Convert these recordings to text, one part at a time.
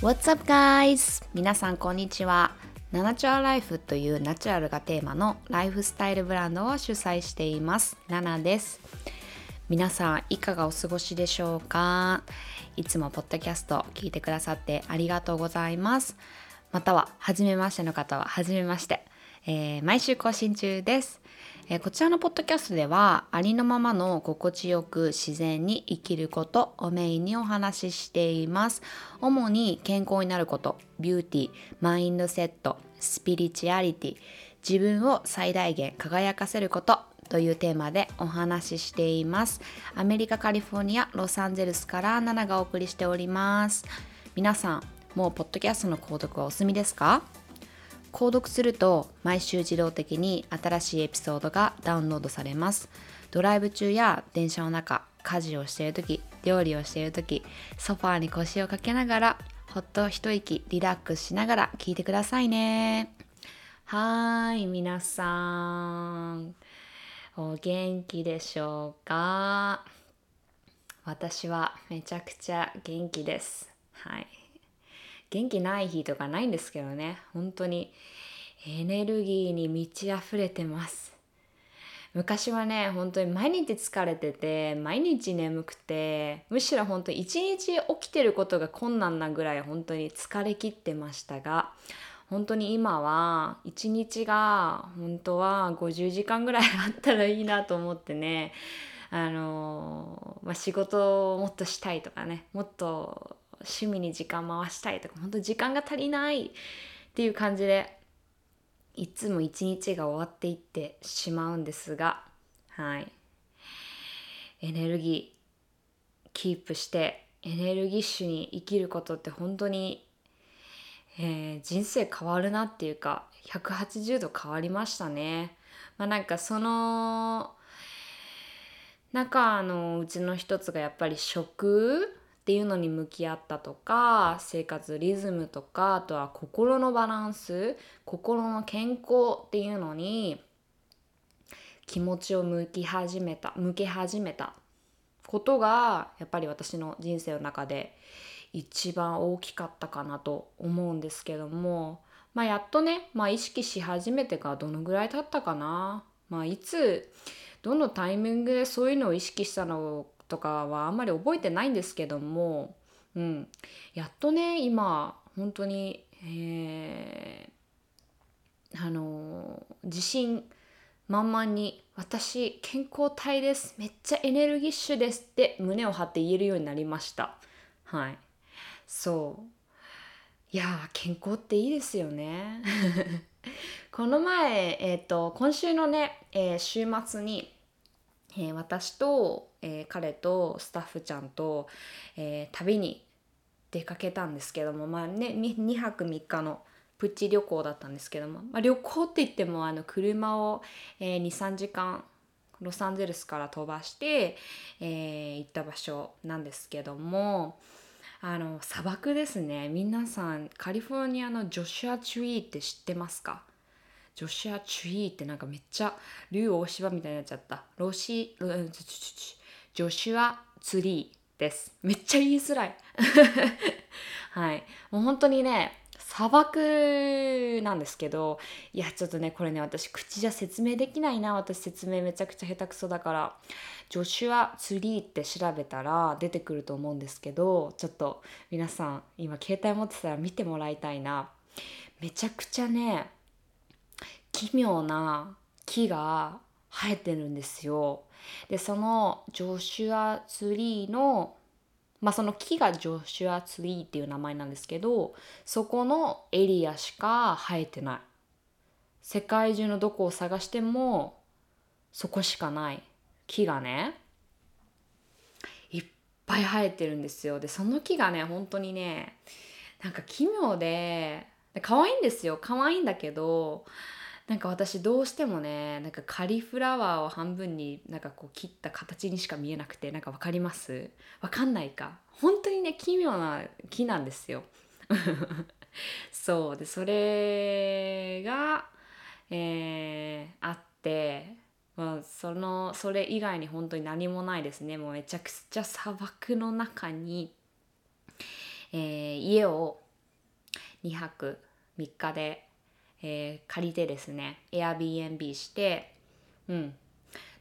What's up guys? 皆さんこんにちは。ナナチュラルライフというナチュラルがテーマのライフスタイルブランドを主催しています。ナナです。皆さんいかがお過ごしでしょうか？いつもポッドキャスト聞いてくださってありがとうございます。または、初めましての方は、初めまして。えー、毎週更新中です。え、こちらのポッドキャストではありのままの心地よく自然に生きることをメインにお話ししています。主に健康になることビューティーマインドセットスピリチュアリティ自分を最大限輝かせることというテーマでお話ししています。アメリカカリフォルニアロサンゼルスからナナがお送りしております。皆さんもうポッドキャストの購読はお済みですか？購読すると毎週自動的に新しいエピソードがダウンロードされます。ドライブ中や電車の中家事をしている時料理をしている時ソファーに腰をかけながらほっと一息リラックスしながら聞いてくださいね。はい皆さん。お元気でしょうか？私はめちゃくちゃ元気です。はい。元気ない日とかないんですけどね。本当にエネルギーに満ち溢れてます。昔はね本当に毎日疲れてて毎日眠くてむしろ本当一日起きてることが困難なぐらい本当に疲れきってましたが本当に今は一日が本当は50時間ぐらいあったらいいなと思ってねあのまあ、仕事をもっとしたいとかねもっと趣味に時間回したいとか本当時間が足りないっていう感じでいつも一日が終わっていってしまうんですがはいエネルギーキープしてエネルギッシュに生きることって本当に、えー、人生変わるなっていうか180度変わりましたね。まあ、なんかその中のうちの一つがやっぱり食っていうのに向き合ったとか生活リズムとかあとは心のバランス心の健康っていうのに気持ちを向き始めた向け始めたことがやっぱり私の人生の中で一番大きかったかなと思うんですけどもまあやっとね、まあ、意識し始めてからどのぐらい経ったかな。まあいつどのタイミングでそういうのを意識したのとかはあんまり覚えてないんですけども、うん、やっとね今本当に、えー、あの自信満々に「私健康体です。めっちゃエネルギッシュです」って胸を張って言えるようになりました。はい。そう。いや健康っていいですよね。この前、えーと、今週のね、えー、週末にえー、私と、えー、彼とスタッフちゃんと、えー、旅に出かけたんですけどもまあね 2, 泊3日のプチ旅行だったんですけども、まあ、旅行って言ってもあの車を、えー、23時間ロサンゼルスから飛ばして、えー、行った場所なんですけどもあの砂漠ですね。皆さんカリフォルニアのジョシュア・チュイーって知ってますか？ジョシュア・チュイーってなんかめっちゃ竜大芝みたいになっちゃった。ロシジョシュア・ツリーです。めっちゃ言いづらい。はい。もう本当にね砂漠なんですけどいやちょっとねこれね私口じゃ説明できないな。私説明めちゃくちゃ下手くそだから。ジョシュア・ツリーって調べたら出てくると思うんですけどちょっと皆さん今携帯持ってたら見てもらいたいな。めちゃくちゃね奇妙な木が生えてるんですよ。でそのジョシュアツリーのまあその木がジョシュアツリーっていう名前なんですけどそこのエリアしか生えてない。世界中のどこを探してもそこしかない木がねいっぱい生えてるんですよ。でその木がね本当にねなんか奇妙で可愛いんですよ。可愛いんだけどなんか私どうしてもねなんかカリフラワーを半分になんかこう切った形にしか見えなくてなんか分かります？分かんないか？本当にね奇妙な木なんですよ。そう。でそれが、えー、あってまあ、そのそれ以外に本当に何もないですね。もうめちゃくちゃ砂漠の中に、えー、家を2泊3日で、えー、借りてですね Airbnb してうん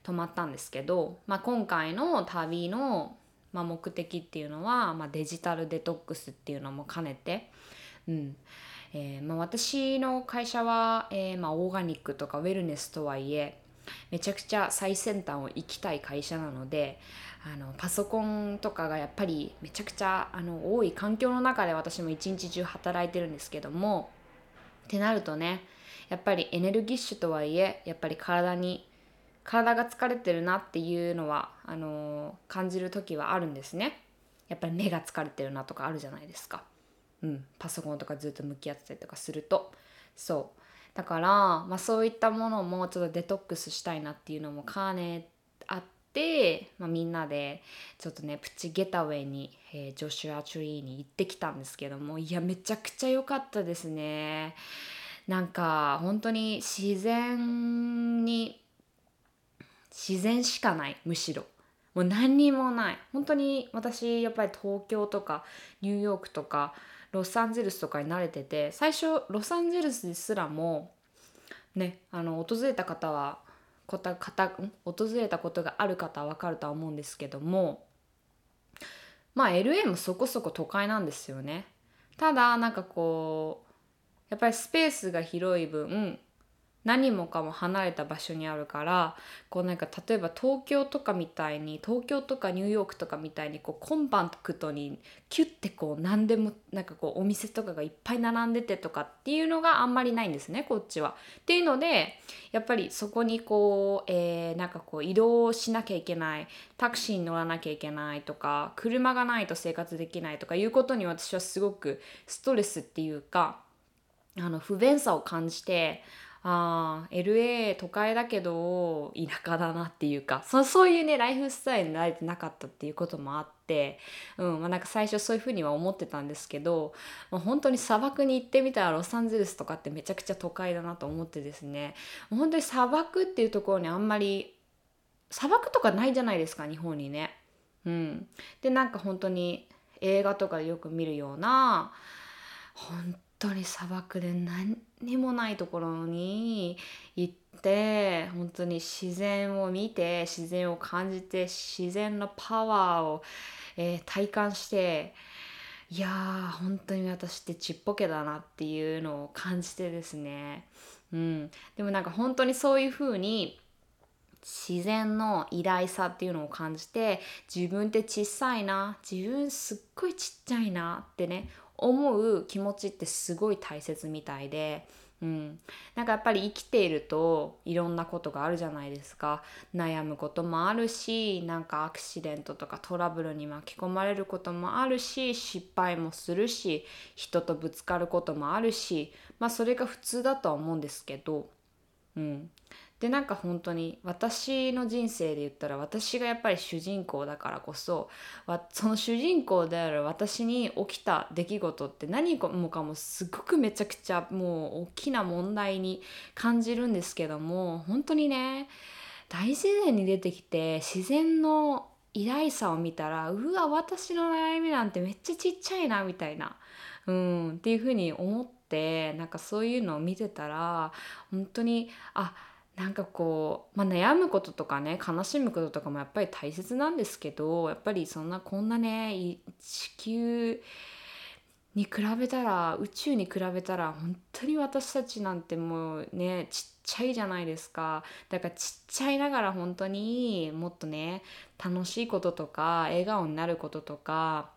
泊まったんですけど、まあ、今回の旅の、まあ、目的っていうのは、まあ、デジタルデトックスっていうのも兼ねて、うんえーまあ、私の会社は、えーま、オーガニックとかウェルネスとはいえめちゃくちゃ最先端を行きたい会社なのであのパソコンとかがやっぱりめちゃくちゃあの多い環境の中で私も一日中働いてるんですけどもってなるとねやっぱりエネルギッシュとはいえやっぱり体に体が疲れてるなっていうのはあのー、感じる時はあるんですね。やっぱり目が疲れてるなとかあるじゃないですか。うん。パソコンとかずっと向き合ってたりとかすると。そう。だから、まあ、そういったものもちょっとデトックスしたいなっていうのも兼ねって、まあ、みんなでちょっとねプチゲタウェイに、えー、ジョシュア・チュリーに行ってきたんですけどもいやめちゃくちゃ良かったですね。なんか本当に自然に自然しかないむしろ。もう何にもない。本当に私やっぱり東京とかニューヨークとかロサンゼルスとかに慣れてて最初ロサンゼルスですらもねあの訪れた方はこた方訪れたことがある方は分かるとは思うんですけどもまあ LA もそこそこ都会なんですよね。ただなんかこうやっぱりスペースが広い分何もかも離れた場所にあるからこうなんか例えば東京とかみたいに東京とかニューヨークとかみたいにこうコンパクトにキュッてこう何でもなんかこうお店とかがいっぱい並んでてとかっていうのがあんまりないんですねこっちは。っていうのでやっぱりそこにこう、えー、なんかこう移動しなきゃいけないタクシーに乗らなきゃいけないとか車がないと生活できないとかいうことに私はすごくストレスっていうかあの不便さを感じてあ LA 都会だけど田舎だなっていうかそそういうねライフスタイルに慣れてなかったっていうこともあって、うんまあ、なんか最初そういうふうには思ってたんですけど、まあ、本当に砂漠に行ってみたらロサンゼルスとかってめちゃくちゃ都会だなと思ってですね本当に砂漠っていうところにあんまり砂漠とかないじゃないですか日本にね。うん、でなんか本当に映画とかでよく見るような本当に砂漠で何にもないところに行って本当に自然を見て自然を感じて自然のパワーを、えー、体感していやー本当に私ってちっぽけだなっていうのを感じてですね、うん、でもなんか本当にそういう風に自然の偉大さっていうのを感じて自分って小さいな自分すっごいちっちゃいなってね思う気持ちってすごい大切みたいで、うん、なんかやっぱり生きているといろんなことがあるじゃないですか。悩むこともあるしなんかアクシデントとかトラブルに巻き込まれることもあるし失敗もするし人とぶつかることもあるしまあそれが普通だとは思うんですけど、うん、でなんか本当に私の人生で言ったら私がやっぱり主人公だからこそその主人公である私に起きた出来事って何もかもすごくめちゃくちゃもう大きな問題に感じるんですけども本当にね大自然に出てきて自然の偉大さを見たらうわ私の悩みなんてめっちゃちっちゃいなみたいな、うん、っていうふうに思ってなんかそういうのを見てたら本当にあっなんかこう、まあ、悩むこととかね悲しむこととかもやっぱり大切なんですけどやっぱりそんなこんなね地球に比べたら宇宙に比べたら本当に私たちなんてもうねちっちゃいじゃないですか。だからちっちゃいながら本当にもっとね楽しいこととか笑顔になることとか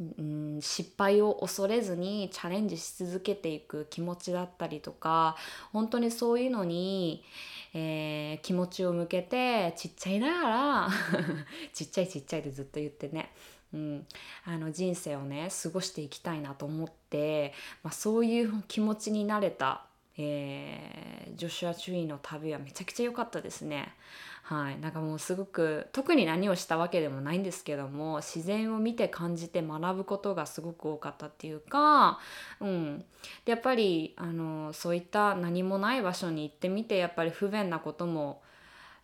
うん、失敗を恐れずにチャレンジし続けていく気持ちだったりとか本当にそういうのに、えー、気持ちを向けてちっちゃいながら ちっちゃいちっちゃいってずっと言ってね、うん、あの人生をね過ごしていきたいなと思って、まあ、そういう気持ちになれた、えー、ジョシュア・チュイの旅はめちゃくちゃ良かったですね。はい、なんかもうすごく特に何をしたわけでもないんですけども自然を見て感じて学ぶことがすごく多かったっていうか、うん、でやっぱりあのそういった何もない場所に行ってみてやっぱり不便なことも、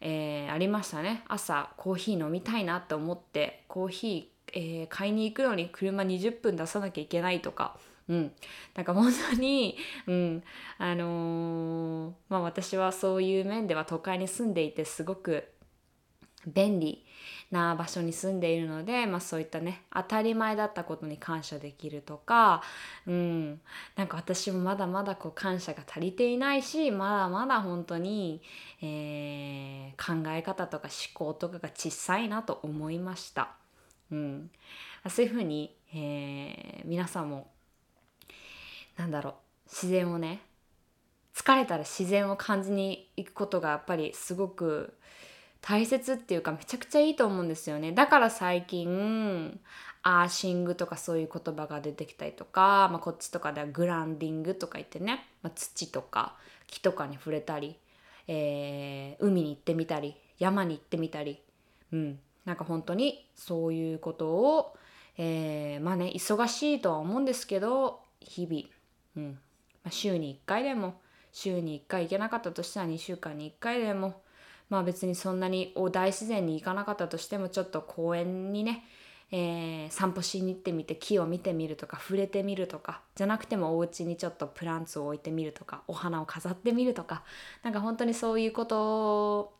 えー、ありましたね朝コーヒー飲みたいなって思ってコーヒー、えー、買いに行くのに車20分出さなきゃいけないとか。うん、なんか本当に、うん。あのー、まあ、私はそういう面では都会に住んでいてすごく便利な場所に住んでいるので、まあ、そういったね当たり前だったことに感謝できるとか、うん、なんか私もまだまだこう感謝が足りていないしまだまだ本当に、えー、考え方とか思考とかが小さいなと思いました。うん、そういうふうに、えー、皆さんもなんだろう。自然をね。疲れたら自然を感じに行くことがやっぱりすごく大切っていうかめちゃくちゃいいと思うんですよね。だから最近アーシングとかそういう言葉が出てきたりとか、まあ、こっちとかではグランディングとか言ってね、まあ、土とか木とかに触れたり、えー、海に行ってみたり山に行ってみたり、うん、なんか本当にそういうことを、えー、まあね忙しいとは思うんですけど日々。うん。まあ、週に1回でも週に1回行けなかったとしたら2週間に1回でもまあ別にそんなに大自然に行かなかったとしてもちょっと公園にね、えー、散歩しに行ってみて木を見てみるとか触れてみるとかじゃなくてもお家にちょっとプランツを置いてみるとかお花を飾ってみるとかなんか本当にそういうこと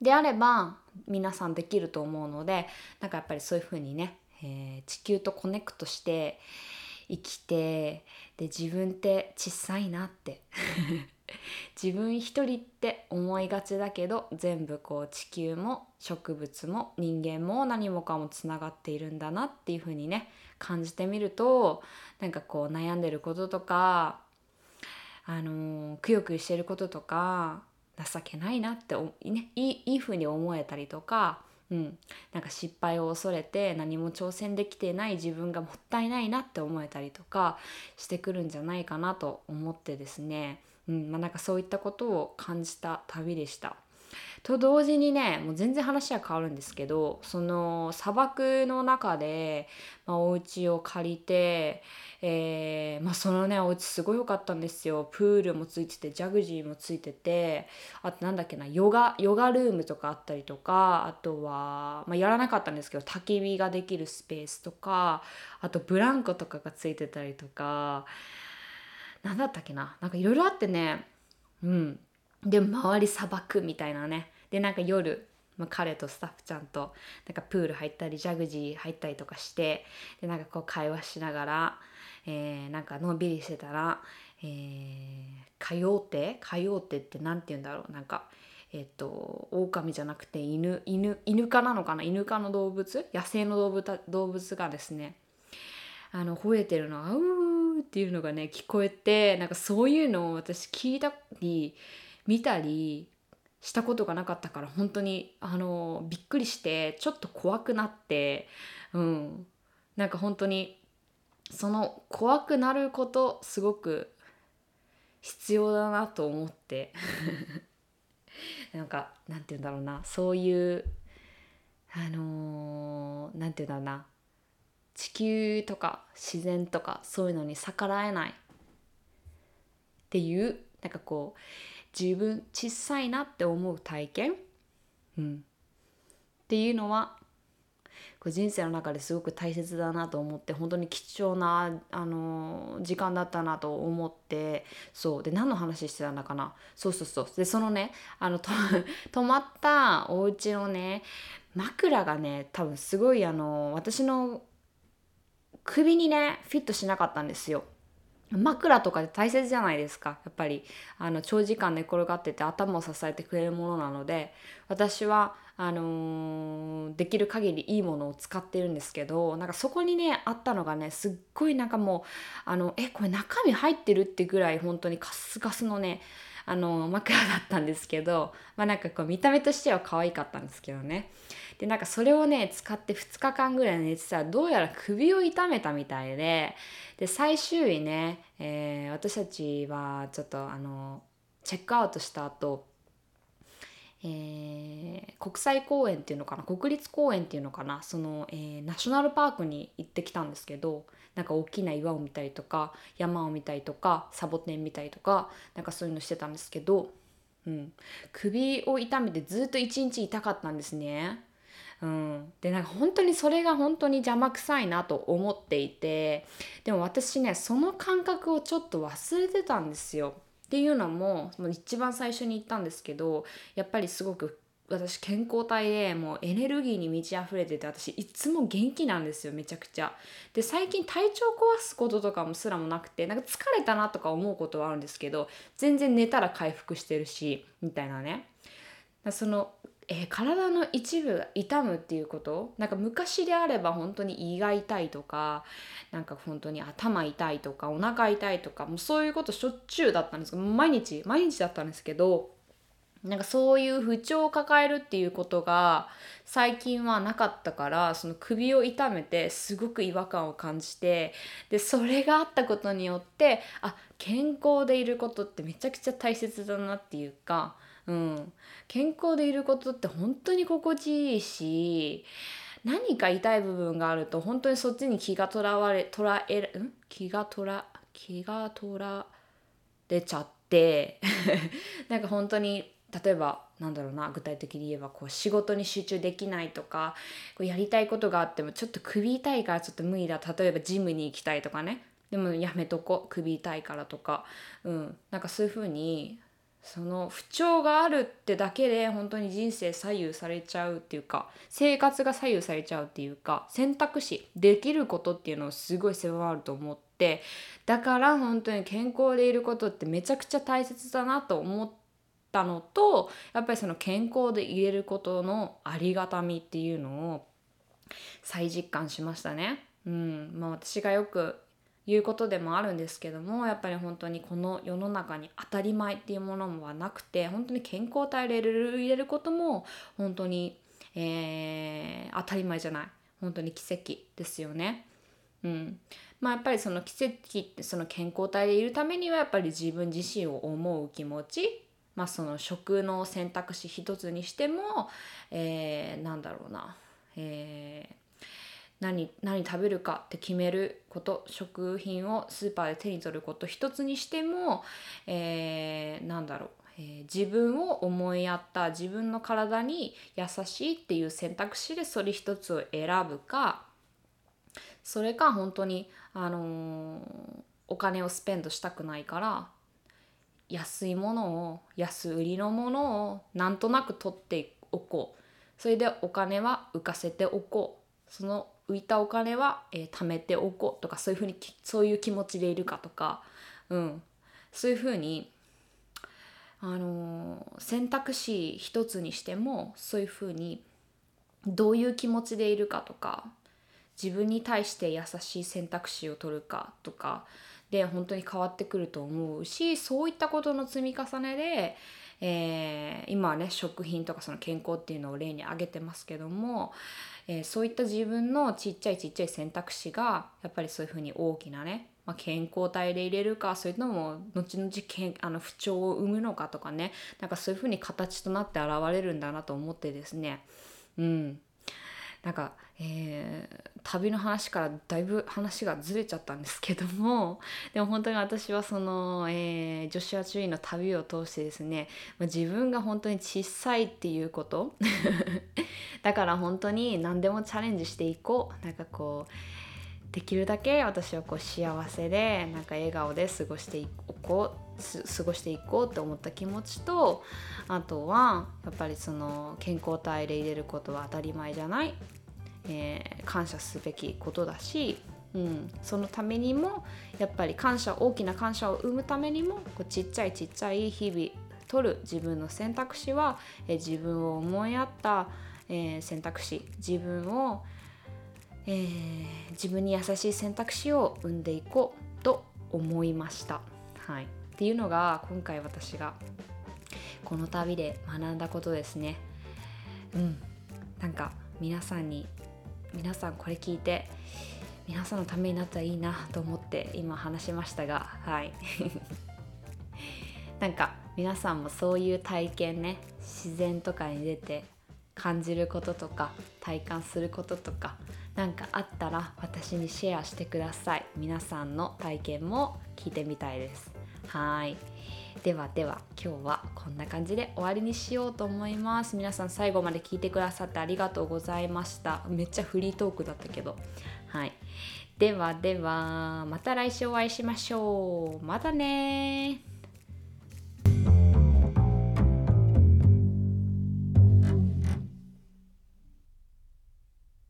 であれば皆さんできると思うのでなんかやっぱりそういうふうにね、えー、地球とコネクトして生きてで自分って小さいなって。自分一人って思いがちだけど全部こう地球も植物も人間も何もかもつながっているんだなっていう風にね感じてみるとなんかこう悩んでることとかあの、くよくよしてることとか情けないなって、ね、いいいい風に思えたりとかうん、なんか失敗を恐れて何も挑戦できてない自分がもったいないなって思えたりとかしてくるんじゃないかなと思ってですね、うん。まあ、なんかそういったことを感じた旅でした。と同時にねもう全然話は変わるんですけどその砂漠の中で、まあ、お家を借りて、えーまあ、そのねお家すごい良かったんですよ。プールもついててジャグジーもついててあとなんだっけなヨガヨガルームとかあったりとかあとは、まあ、やらなかったんですけど焚き火ができるスペースとかあとブランコとかがついてたりとか何だったっけななんかいろいろあってねうん。で周り砂漠みたいなね。でなんか夜、まあ、彼とスタッフちゃんとなんかプール入ったりジャグジー入ったりとかしてでなんかこう会話しながら、えー、なんかのんびりしてたら「えー、カヨーテ？カヨーテって何て言うんだろう？なんかえっ、ー、と狼じゃなくて犬犬犬科なのかな？犬科の動物？野生の動物動物がですねあの吠えてるのが「う」っていうのがね聞こえてなんかそういうのを私聞いたり見たりしたことがなかったから本当にあのびっくりしてちょっと怖くなってうん。なんか本当にその怖くなることすごく必要だなと思って。なんかなんて言うんだろうな。そういうあの何、ー、て言うんだろうな。地球とか自然とかそういうのに逆らえないっていうなんかこう自分小さいなって思う体験、うん、っていうのはこう人生の中ですごく大切だなと思って本当に貴重な、あの時間だったなと思ってそう。で何の話してたんだかな？そうそうそう。でそのねあのと 泊まったお家のね枕がね多分すごいあの私の首にねフィットしなかったんですよ。枕とかで大切じゃないですか。やっぱり。あの長時間寝転がってて頭を支えてくれるものなので私はあのー、できる限りいいものを使ってるんですけどなんかそこにねあったのがねすっごいなんかもうあのえこれ中身入ってるってぐらい本当にカスカスのねあの枕だったんですけどまあなんかこう見た目としては可愛かったんですけどね。でなんかそれをね使って2日間ぐらい寝てたらどうやら首を痛めたみたいでで最終日ね、えー、私たちはちょっとあのチェックアウトした後えー、国際公園っていうのかな国立公園っていうのかなその、えー、ナショナルパークに行ってきたんですけどなんか大きな岩を見たりとか山を見たりとかサボテン見たりとかなんかそういうのしてたんですけど、うん、首を痛めてずっと一日痛かったんですね。うん、でなんか本当にそれが本当に邪魔くさいなと思っていてでも私ねその感覚をちょっと忘れてたんですよ。っていうのももう一番最初に言ったんですけどやっぱりすごく私健康体でもうエネルギーに満ち溢れてて私いつも元気なんですよめちゃくちゃ。で最近体調壊すこととかもすらもなくてなんか疲れたなとか思うことはあるんですけど全然寝たら回復してるしみたいなね。そのえー、体の一部が痛むっていうこと？なんか昔であれば本当に胃が痛いとかなんか本当に頭痛いとかお腹痛いとかもうそういうことしょっちゅうだったんですけど毎日毎日だったんですけどなんかそういう不調を抱えるっていうことが最近はなかったからその首を痛めてすごく違和感を感じてでそれがあったことによってあ健康でいることってめちゃくちゃ大切だなっていうかうん、健康でいることって本当に心地いいし何か痛い部分があると本当にそっちに気がとらわれとらえん？気がとら気がとられちゃって なんか本当に例えばなんだろうな具体的に言えばこう仕事に集中できないとかこうやりたいことがあってもちょっと首痛いからちょっと無理だ。例えばジムに行きたいとかね。でもやめとこ首痛いからとか、うん、なんかそういう風にその不調があるってだけで本当に人生左右されちゃうっていうか生活が左右されちゃうっていうか選択肢できることっていうのをすごい狭まると思ってだから本当に健康でいることってめちゃくちゃ大切だなと思ってたのとやっぱりその健康でいれることのありがたみっていうのを再実感しましたね。うんまあ、私がよくいうことでもあるんですけどもやっぱり本当にこの世の中に当たり前っていうものはなくて本当に健康体入れる入れることも本当に、えー、当たり前じゃない本当に奇跡ですよね。うんまあ、やっぱりその奇跡ってその健康体でいるためにはやっぱり自分自身を思う気持ちまあその食の選択肢一つにしても、えー、なんだろうな、えー、何何食べるかって決めること食品をスーパーで手に取ること一つにしても、えー、なんだろう、えー、自分を思いやった自分の体に優しいっていう選択肢でそれ一つを選ぶかそれか本当に、あのー、お金をスペンドしたくないから安いものを安売りのものをなんとなく取っておこう。それでお金は浮かせておこう。その浮いたお金は、えー、貯めておこう。とかそういうふうにそういう気持ちでいるかとか、うん、そういうふうに、あのー、選択肢一つにしてもそういうふうにどういう気持ちでいるかとか自分に対して優しい選択肢を取るかとかで本当に変わってくると思うしそういったことの積み重ねで、えー、今はね食品とかその健康っていうのを例に挙げてますけども、えー、そういった自分のちっちゃいちっちゃい選択肢がやっぱりそういうふうに大きなね、まあ、健康体で入れるかそれとも後々けあの不調を生むのかとかねなんかそういうふうに形となって現れるんだなと思ってですね。うん。なんか、えー、旅の話からだいぶ話がずれちゃったんですけども でも本当に私はその、えー、ジョシュア・チュイの旅を通してですね、ま、自分が本当に小さいっていうこと だから本当に何でもチャレンジしていこうなんかこうできるだけ私はこう幸せでなんか笑顔で過ごしていこう過ごしていこうって思った気持ちとあとはやっぱりその健康体で入れることは当たり前じゃない、えー、感謝すべきことだし、うん、そのためにもやっぱり感謝大きな感謝を生むためにもこうちっちゃいちっちゃい日々取る自分の選択肢は、えー、自分を思いやった、えー、選択肢。自分をえー、自分に優しい選択肢を生んでいこうと思いました。はい、っていうのが今回私がこの旅で学んだことですね。うん、なんか皆さんに皆さんこれ聞いて皆さんのためになったらいいなと思って今話しましたがはい。なんか皆さんもそういう体験ね自然とかに出て感じることとか体感することとか何かあったら私にシェアしてください。皆さんの体験も聞いてみたいです。はい。ではでは今日はこんな感じで終わりにしようと思います。皆さん最後まで聞いてくださってありがとうございました。めっちゃフリートークだったけど。はい。ではではまた来週お会いしましょう。またね